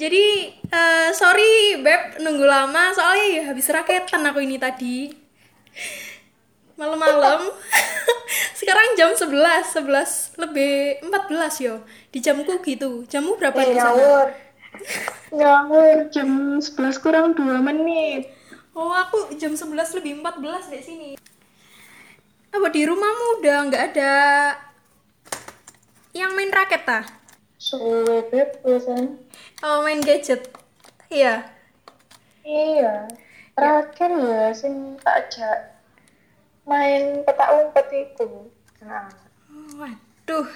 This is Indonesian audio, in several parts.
Jadi eh, sorry Beb nunggu lama soalnya ya habis raketan aku ini tadi. Malam-malam. Sekarang jam 11, 11 lebih 14 yo. Di jamku gitu. Jammu berapa Eh, di sana? ngawur. Ngawur jam 11 kurang 2 menit. Oh, aku jam 11 lebih 14 di sini. Apa di rumahmu udah nggak ada yang main raket ta? Beb bosan. Oh, main gadget. Iya. Iya. Terakhir ya sing tak ajak main petak umpet itu. Nah, Waduh.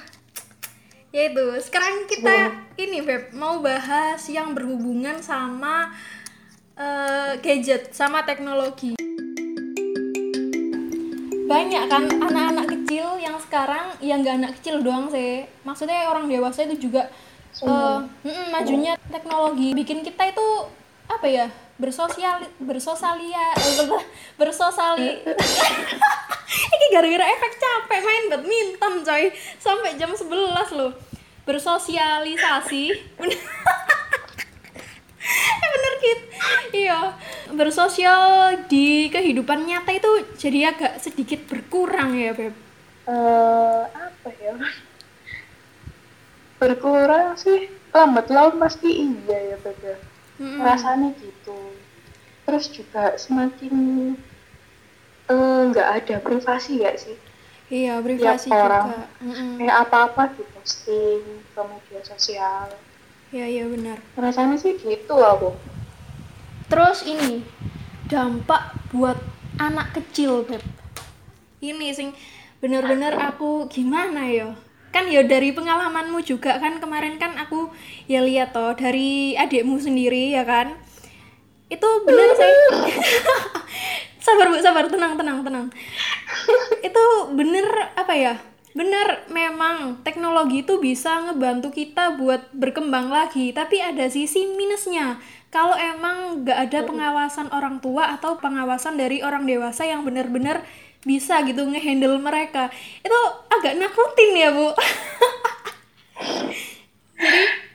Ya itu, sekarang kita ini Beb mau bahas yang berhubungan sama eh, gadget, sama teknologi. Banyak kan anak-anak kecil yang sekarang yang nggak anak kecil doang sih. Maksudnya orang dewasa itu juga eh, mm-mm, majunya teknologi. Bikin kita itu apa ya? bersosial bersosialia bersosiali ini gara-gara efek capek main badminton coy. Sampai jam 11 loh. Bersosialisasi eh bener kit iya bersosial di kehidupan nyata itu jadi agak sedikit berkurang ya beb eh apa ya? Berkurang sih lambat laun pasti iya ya beb ya. Mm-mm. rasanya gitu terus juga semakin eh, nggak ada privasi ya sih iya privasi Tiap orang. juga Mm-mm. kayak apa-apa diposting ke media sosial iya iya benar rasanya sih gitu aku Terus ini dampak buat anak kecil, Beb. Ini sing bener-bener aku gimana ya? Kan ya dari pengalamanmu juga kan kemarin kan aku ya lihat toh dari adikmu sendiri ya kan. Itu bener sih. sabar Bu, sabar, tenang, tenang, tenang. Itu bener apa ya? Bener memang teknologi itu bisa ngebantu kita buat berkembang lagi, tapi ada sisi minusnya. Kalau emang nggak ada pengawasan orang tua atau pengawasan dari orang dewasa yang benar-benar bisa gitu ngehandle mereka, itu agak nakutin ya bu.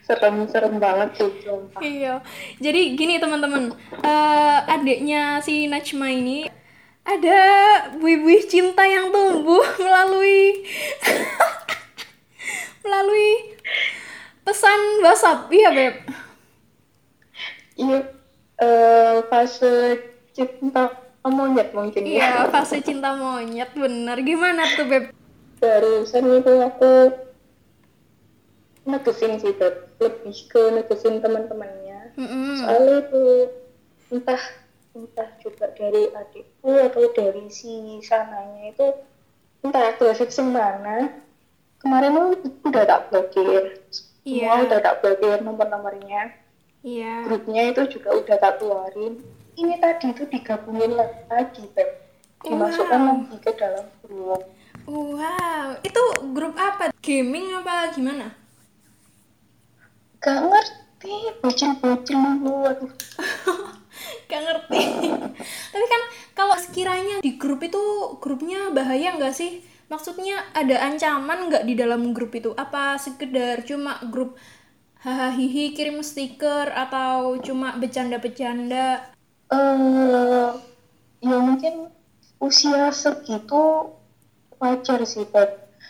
serem-serem banget tuh. Iya. Jadi gini teman-teman, Eh, adiknya si Najma ini ada buih-buih cinta yang tumbuh melalui melalui pesan WhatsApp. Iya, Beb. Iya eh, fase cinta monyet mungkin Iya, ya fase cinta monyet bener. Gimana tuh, Beb? barusan itu aku negesin sih Beb. lebih ke negesin teman-temannya Mm-mm. soalnya itu entah entah juga dari adikku atau dari si sananya itu entah gosip semana kemarin udah tak blokir semua Iya. udah tak blokir nomor-nomornya Iya. grupnya itu juga udah tak keluarin ini tadi tuh digabungin lagi Beb dimasukkan Wow. lagi ke dalam grup Wow, itu grup apa? Gaming apa gimana? gak ngerti bocil-bocil lu aduh Gak ngerti. Tapi kan kalau sekiranya di grup itu grupnya bahaya nggak sih? Maksudnya ada ancaman nggak di dalam grup itu? Apa sekedar cuma grup hahaha hihi kirim stiker atau cuma bercanda-bercanda? eh ya mungkin usia segitu wajar sih Beb.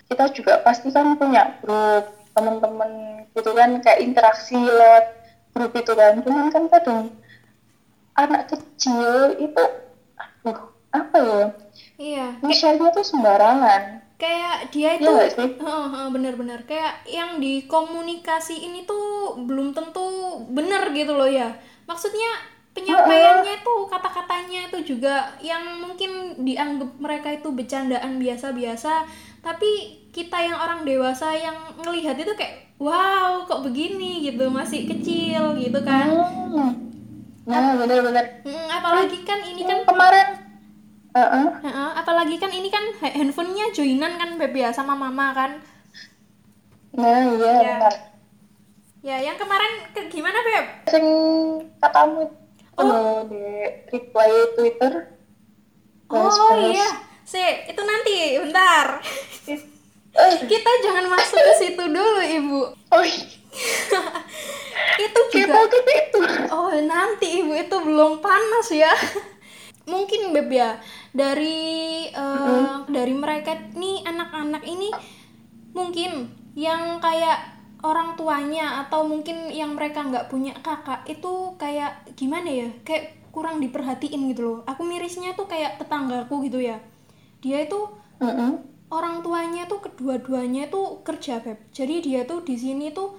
kita juga pasti kan punya grup teman-teman gitu kan kayak interaksi lewat grup itu kan cuman kan kadang anak kecil itu aduh apa ya Iya, misalnya tuh sembarangan kayak dia itu Iya sih? Heeh, heeh, bener-bener. Kayak yang dikomunikasi ini tuh belum tentu bener gitu loh ya. Maksudnya penyampaiannya tuh kata-katanya itu juga yang mungkin dianggap mereka itu bercandaan biasa-biasa tapi kita yang orang dewasa yang ngelihat itu kayak wow kok begini? gitu masih kecil gitu kan. Hmm. nah bener-bener. Mm, apalagi kan ini kan kemarin Heeh. Heeh, apalagi kan ini kan ha- handphonenya joinan kan Beb ya sama mama kan nah iya Ya. benar ya yang kemarin ke, gimana Beb? sing katamu oh. di reply Twitter Oh balas-balas. iya, si itu nanti bentar. Eh, Kita jangan masuk ke situ dulu ibu. oh iya. itu juga itu oh nanti ibu itu belum panas ya mungkin beb ya dari eh, dari mereka nih anak-anak ini mungkin yang kayak orang tuanya atau mungkin yang mereka nggak punya kakak itu kayak gimana ya? Kayak kurang diperhatiin gitu loh. Aku mirisnya tuh kayak tetanggaku gitu ya. Dia itu Mm-mm. orang tuanya tuh kedua-duanya tuh kerja beb. Jadi dia tuh di sini tuh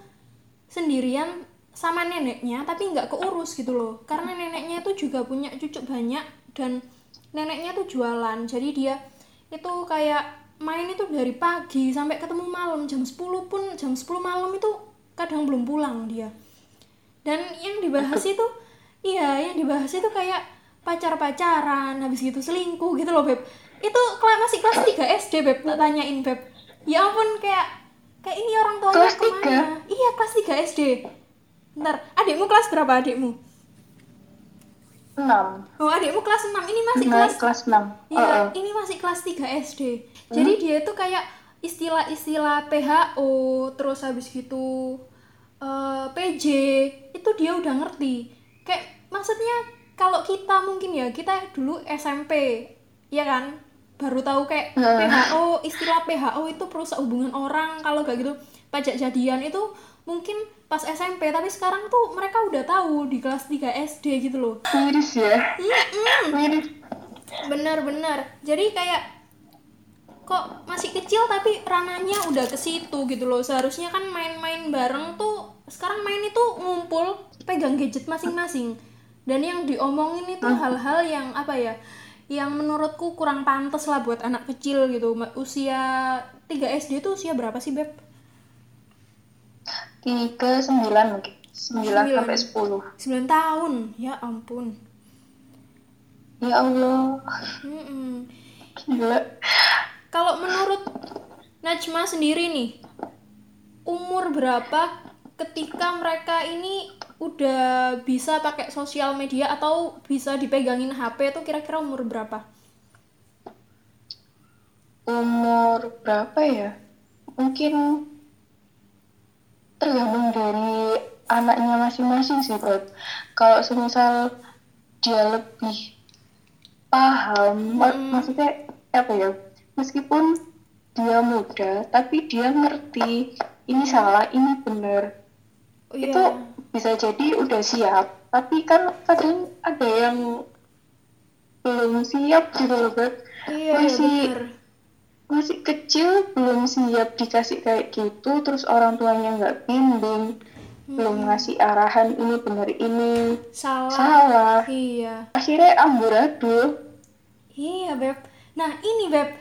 sendirian sama neneknya tapi nggak keurus gitu loh. Karena neneknya tuh juga punya cucu banyak dan neneknya tuh jualan. Jadi dia itu kayak main itu dari pagi sampai ketemu malam. Jam 10 pun jam 10 malam itu kadang belum pulang dia. Dan yang dibahas itu iya yang dibahas itu kayak pacar-pacaran habis gitu selingkuh gitu loh beb. Itu masih kelas 3 SD beb. Tak tanyain beb. Ya ampun kayak kayak ini orang tuanya Kelas ke mana? Iya kelas 3 SD ntar adikmu kelas berapa adikmu enam oh adikmu kelas 6 ini masih Nah, kelas kelas enam Iya, Heeh. ini masih kelas 3 SD. Jadi dia itu kayak istilah-istilah PHO, terus habis gitu eh, PJ, itu dia udah ngerti. Kayak maksudnya kalau kita mungkin ya, kita dulu SMP, ya kan? Baru tahu kayak PHO, istilah PHO itu perusak hubungan orang, kalau gak gitu pajak jadian itu mungkin pas SMP, tapi sekarang tuh mereka udah tahu di kelas 3 SD gitu loh. miris ya? Miris. Bener-bener jadi kayak kok masih kecil tapi ranahnya udah ke situ gitu loh. Seharusnya kan main-main bareng tuh sekarang main itu ngumpul pegang gadget masing-masing. Dan yang diomongin itu hal-hal yang apa ya yang menurutku kurang pantas lah buat anak kecil gitu. Usia 3 SD tuh usia berapa sih beb tiga sembilan mungkin. Sembilan Sembilan. sampai sepuluh. 9 tahun. Ya ampun. Ya Allah. Mm-mm. gila. Kalau menurut Najma sendiri nih, umur berapa ketika mereka ini udah bisa pakai sosial media atau bisa dipegangin HP itu kira-kira umur berapa? umur berapa ya? Mungkin tergantung dari anaknya masing-masing sih Bro. kalau semisal dia lebih paham mak- maksudnya apa ya meskipun dia muda tapi dia ngerti ini salah ini benar Oh itu iya. bisa jadi udah siap tapi kan kadang ada yang belum siap gitu loh. Iya, iya masih- bener. Masih kecil belum siap dikasih kayak gitu terus orang tuanya nggak bimbing belum ngasih arahan ini bener ini Salah. salah Iya. akhirnya amburadul Iya, Beb. Nah, ini Beb,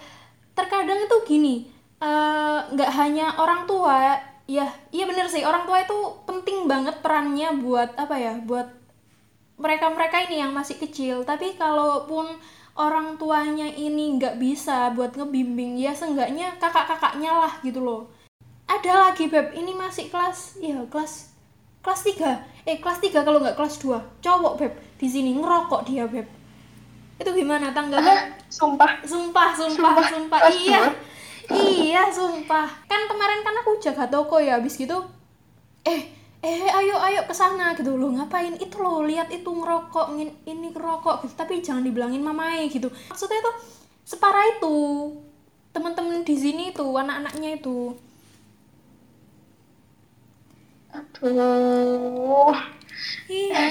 terkadang itu gini, eh, nggak hanya orang tua, ya, iya bener sih, orang tua itu penting banget perannya buat apa ya, buat mereka-mereka ini yang masih kecil. Tapi kalaupun orang tuanya ini nggak bisa buat ngebimbing, ya seenggaknya kakak-kakaknya lah gitu loh. Ada lagi Beb, ini masih kelas, ya kelas kelas 3. Eh, kelas 3 kalau nggak kelas 2. Cowok Beb, di sini ngerokok dia Beb. Itu gimana tanggapan? sumpah Sumpah, sumpah, Sumpah, sumpah. kelas Iya. Iya, sumpah. Kan kemarin kan aku jaga toko ya, habis gitu eh eh ayo ayo ke sana gitu loh. Ngapain? Itu loh lihat itu ngerokok ngin- ini ngerokok gitu. Tapi jangan dibilangin mamai gitu. Maksudnya tuh separah itu. Teman-teman di sini tuh anak-anaknya itu. Aduh. Iya.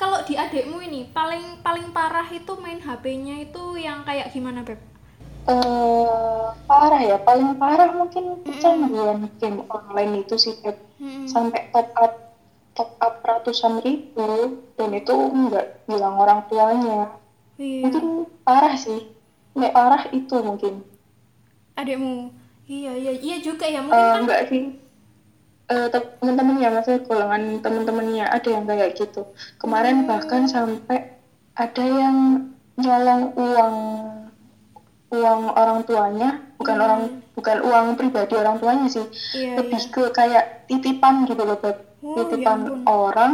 Kalau di adekmu ini paling paling parah itu main HP-nya itu yang kayak gimana beb Eh, parah ya paling parah mungkin kecanduan game online itu sih Beb. Hmm. sampai top up top up ratusan ribu dan itu nggak bilang orang tuanya. Iya. Mungkin parah sih nggak parah itu mungkin. Adekmu iya iya iya juga ya mungkin Eh, kan enggak sih. Eh, te- temen-temennya maksudnya golongan temen-temennya ada yang kayak gitu. Kemarin bahkan sampai ada yang nyolong uang uang orang tuanya bukan orang bukan uang pribadi orang tuanya sih. Iya lebih iya. ke kayak titipan gitu loh Beb. Oh, ya titipan ampun. orang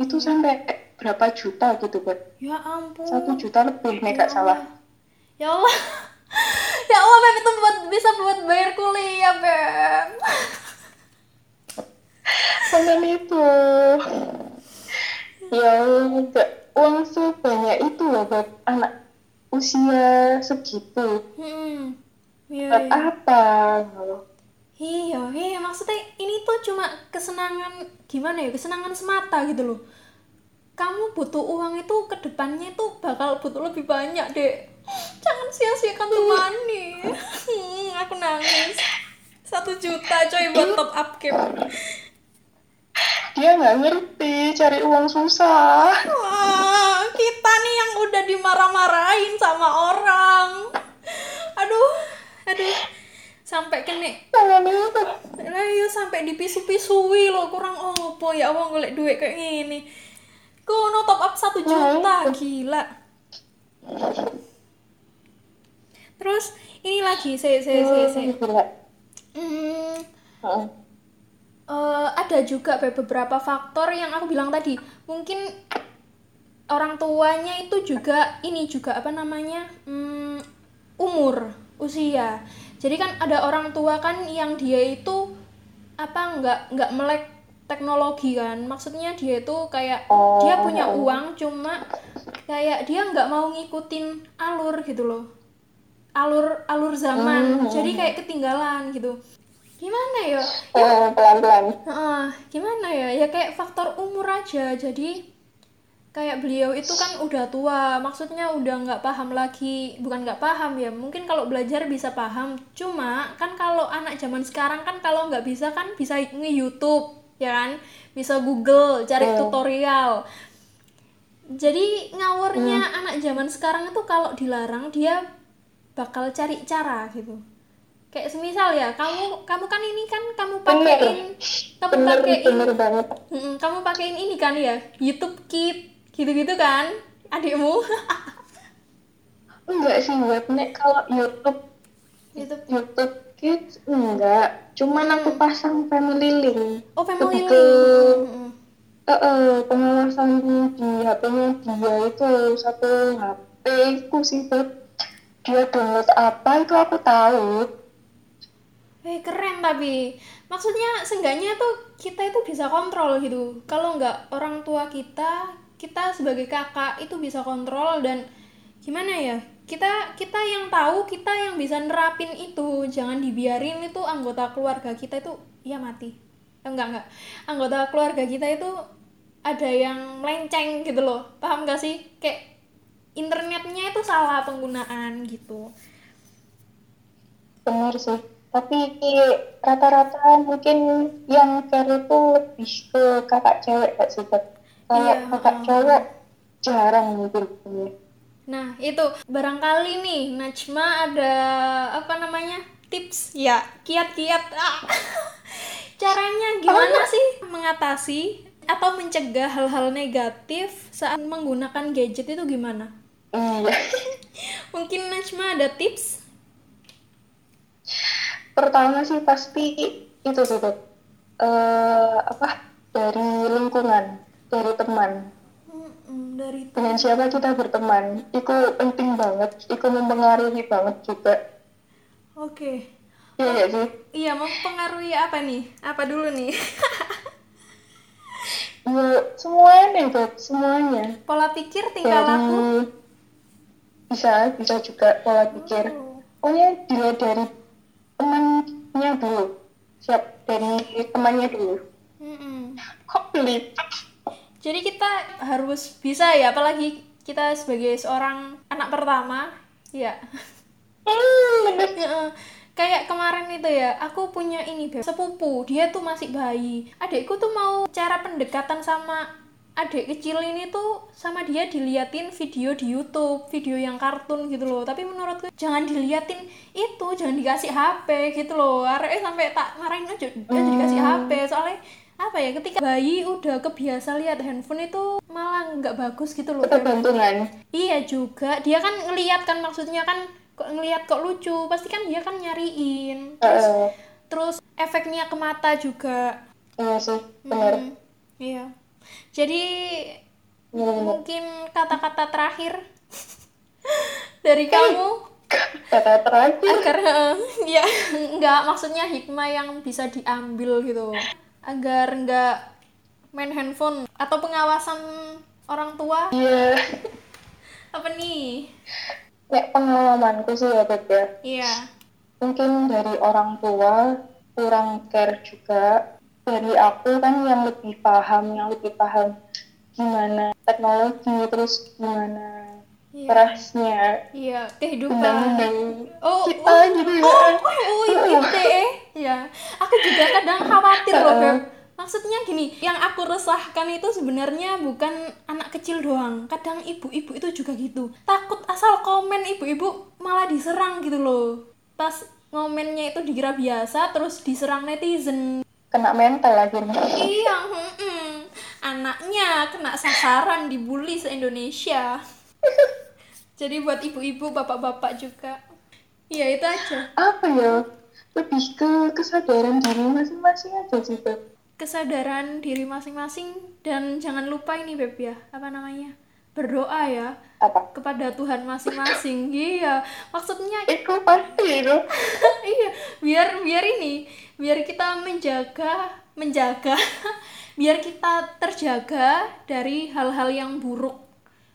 itu sampai berapa juta gitu Beb. ya ampun. Satu juta lebih nih Ya salah. Ya Allah. Ya Allah beb itu buat bisa buat bayar kuliah beb. Konten itu. Ya uang sebanyak itu loh buat anak usia segitu. Hmm. Iya, Buat iya. apa? gitu. Iya, iya maksudnya ini tuh cuma kesenangan gimana ya, kesenangan semata gitu loh. Kamu butuh uang itu ke depannya itu bakal butuh lebih banyak, Dek. Jangan sia-siakan tuh money. Hmm, aku nangis. Satu juta coy buat top up game. Dia nggak ngerti cari uang susah. Wah, kita nih yang udah dimarah-marahin sama orang. Aduh, aduh. Sampai itu. lah iya sampai dipisu-pisui loh kurang opo. Ya Allah golek duit kayak gini kono top up satu juta gila. Terus ini lagi saya saya saya saya. Hmm, eh, ada juga Be, beberapa faktor yang aku bilang tadi. Mungkin orang tuanya itu juga ini juga apa namanya hmm, umur usia. Jadi kan ada orang tua kan yang dia itu apa nggak nggak melek teknologi kan. Maksudnya dia itu kayak dia punya uang cuma kayak dia nggak mau ngikutin alur gitu loh. Alur alur zaman. Jadi kayak ketinggalan gitu. Gimana ya? Oh, pelan-pelan. Heeh, gimana ya? Ya kayak faktor umur aja. Jadi kayak beliau itu kan udah tua, maksudnya udah nggak paham lagi, bukan nggak paham ya. Mungkin kalau belajar bisa paham. Cuma kan kalau anak zaman sekarang kan kalau nggak bisa kan bisa nge-YouTube, ya kan? Bisa Google, cari tutorial. Jadi ngawurnya anak zaman sekarang itu kalau dilarang dia bakal cari cara gitu. Kayak semisal ya, kamu kamu kan ini kan kamu pakein kamu Bener, pakein bener banget. Mm-mm, kamu pakein ini kan ya YouTube Kid gitu-gitu kan adikmu? Enggak sih, buat nek kalau YouTube YouTube. YouTube Kids enggak. Cuman aku pasang family link. oh family Lebih link. ke eh, eh, pengawasan di HP-nya dia itu satu HP ku sih Beb. dia download apa itu aku tahu. Eh keren tapi. Maksudnya seenggaknya tuh kita itu bisa kontrol gitu. Kalau nggak orang tua kita kita sebagai kakak itu bisa kontrol dan gimana ya kita kita yang tahu kita yang bisa nerapin itu. Jangan dibiarin itu anggota keluarga kita itu ya mati. Eh, enggak enggak. Anggota keluarga kita itu ada yang melenceng gitu loh. Paham gak sih? Kayak internetnya itu salah penggunaan gitu. Benar sih. Tapi rata-rata mungkin yang care itu lebih ke kakak cewek gak sih? Kalau Iya, kakak cowok jarang mungkin Nah, itu barangkali nih Najma ada apa namanya? tips ya, kiat-kiat. Ah. Caranya gimana sih mengatasi atau mencegah hal-hal negatif saat menggunakan gadget itu gimana? iya Mungkin Najma ada tips? pertama sih pasti itu sih Beb. Eh, apa dari lingkungan dari teman dari dengan siapa kita berteman itu penting banget itu mempengaruhi banget juga Oke. iya nggak sih Iya, mempengaruhi apa nih? Apa dulu nih? ya, semuanya Beb, semuanya Pola pikir, tingkah laku. dari bisa bisa juga pola pikir Oh. pokoknya dilihat dari temannya dulu siap dari temannya dulu Mm-mm. kok pelit Jadi kita harus bisa ya, apalagi kita sebagai seorang anak pertama, ya. hmm, bener. Kayak kemarin itu ya, aku punya ini Beb, sepupu, dia tuh masih bayi. Adikku tuh mau cara pendekatan sama adik kecil ini tuh sama dia diliatin video di YouTube, video yang kartun gitu loh. Tapi menurutku jangan diliatin itu, jangan dikasih HP gitu loh. Arek sampai tak marahin aja, jangan dikasih HP soalnya apa ya ketika bayi udah kebiasa lihat handphone itu malah nggak bagus gitu loh ketergantungan Iya juga, dia kan ngeliat kan maksudnya kan kok ngeliat kok lucu, pasti kan dia kan nyariin. Terus, Eh, terus efeknya ke mata juga. iya sih benar Hmm, iya. Jadi benar mungkin kata-kata terakhir dari kamu kata terakhir agar ya nggak maksudnya hikmah yang bisa diambil gitu. Agar nggak main handphone atau pengawasan orang tua? Iya. Apa nih? Kayak pengalamanku sih ya Beb ya. Iya. Mungkin dari orang tua kurang care juga. Dari aku kan yang lebih paham yang lebih paham gimana teknologi terus gimana iya. kerasnya iya kehidupan. undang-undang oh kita oh, gitu ya. oh, oh, oh, itu deh ya aku juga kadang khawatir loh Beb. Maksudnya gini yang aku resahkan itu sebenarnya bukan anak kecil doang. Kadang ibu-ibu itu juga gitu. Takut asal komen ibu-ibu malah diserang gitu loh. Pas ngomennya itu dikira biasa terus diserang netizen. Kena mental akhirnya. Iya mm-mm. anaknya kena sasaran dibully se Indonesia jadi buat ibu-ibu bapak-bapak juga. Iya itu aja. Apa ya lebih ke kesadaran diri masing-masing aja sih Beb. Kesadaran diri masing-masing dan jangan lupa ini beb ya apa namanya berdoa ya apa? kepada Tuhan masing-masing. Iya maksudnya itu pasti itu iya biar biar ini biar kita menjaga menjaga biar kita terjaga dari hal-hal yang buruk